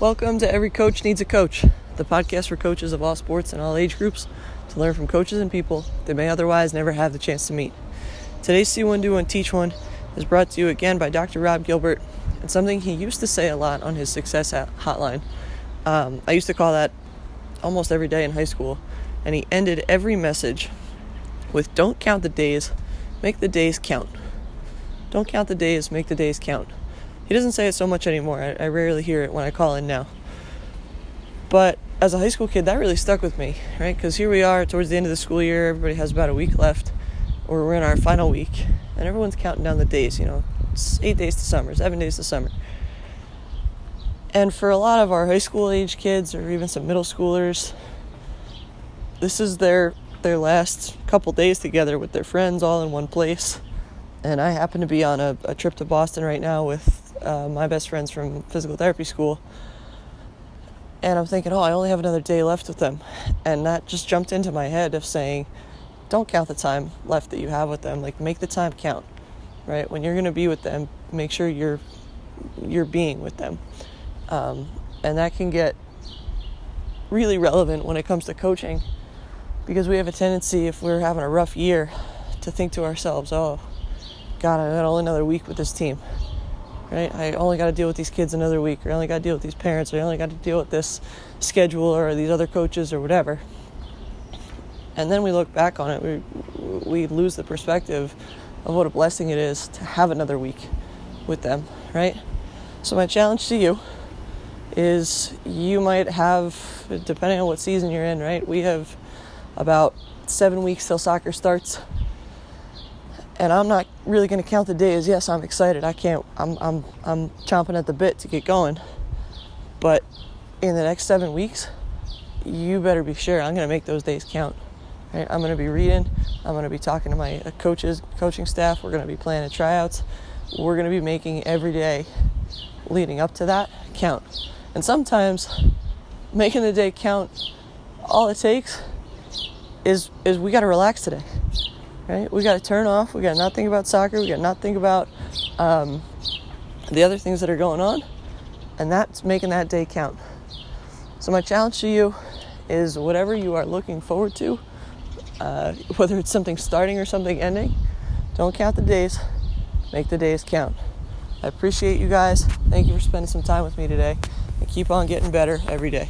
Welcome to Every Coach Needs a Coach, the podcast for coaches of all sports and all age groups to learn from coaches and people they may otherwise never have the chance to meet. Today's See One, Do One, Teach One is brought to you again by Dr. Rob Gilbert and something he used to say a lot on his success hotline. Um, I used to call that almost every day in high school, and he ended every message with Don't count the days, make the days count. Don't count the days, make the days count. He doesn't say it so much anymore. I, I rarely hear it when I call in now. But as a high school kid, that really stuck with me, right? Because here we are towards the end of the school year, everybody has about a week left, or we're in our final week, and everyone's counting down the days, you know, it's eight days to summer, seven days to summer. And for a lot of our high school age kids, or even some middle schoolers, this is their their last couple days together with their friends all in one place. And I happen to be on a, a trip to Boston right now with uh, my best friends from physical therapy school. And I'm thinking, oh, I only have another day left with them. And that just jumped into my head of saying, don't count the time left that you have with them. Like, make the time count, right? When you're going to be with them, make sure you're you're being with them. Um, and that can get really relevant when it comes to coaching because we have a tendency, if we're having a rough year, to think to ourselves, oh, God, I got only another week with this team. Right? I only got to deal with these kids another week, or I only got to deal with these parents, or I only got to deal with this schedule, or these other coaches, or whatever. And then we look back on it, we, we lose the perspective of what a blessing it is to have another week with them, right? So, my challenge to you is you might have, depending on what season you're in, right? We have about seven weeks till soccer starts. And I'm not really going to count the days. Yes, I'm excited. I can't. I'm I'm I'm chomping at the bit to get going. But in the next seven weeks, you better be sure I'm going to make those days count. Right? I'm going to be reading. I'm going to be talking to my uh, coaches, coaching staff. We're going to be planning tryouts. We're going to be making every day leading up to that count. And sometimes making the day count, all it takes is is we got to relax today, We got to turn off. We got to not think about soccer. We got to not think about um, the other things that are going on, and that's making that day count. So my challenge to you is whatever you are looking forward to, uh, whether it's something starting or something ending, don't count the days. Make the days count. I appreciate you guys. Thank you for spending some time with me today. And keep on getting better every day.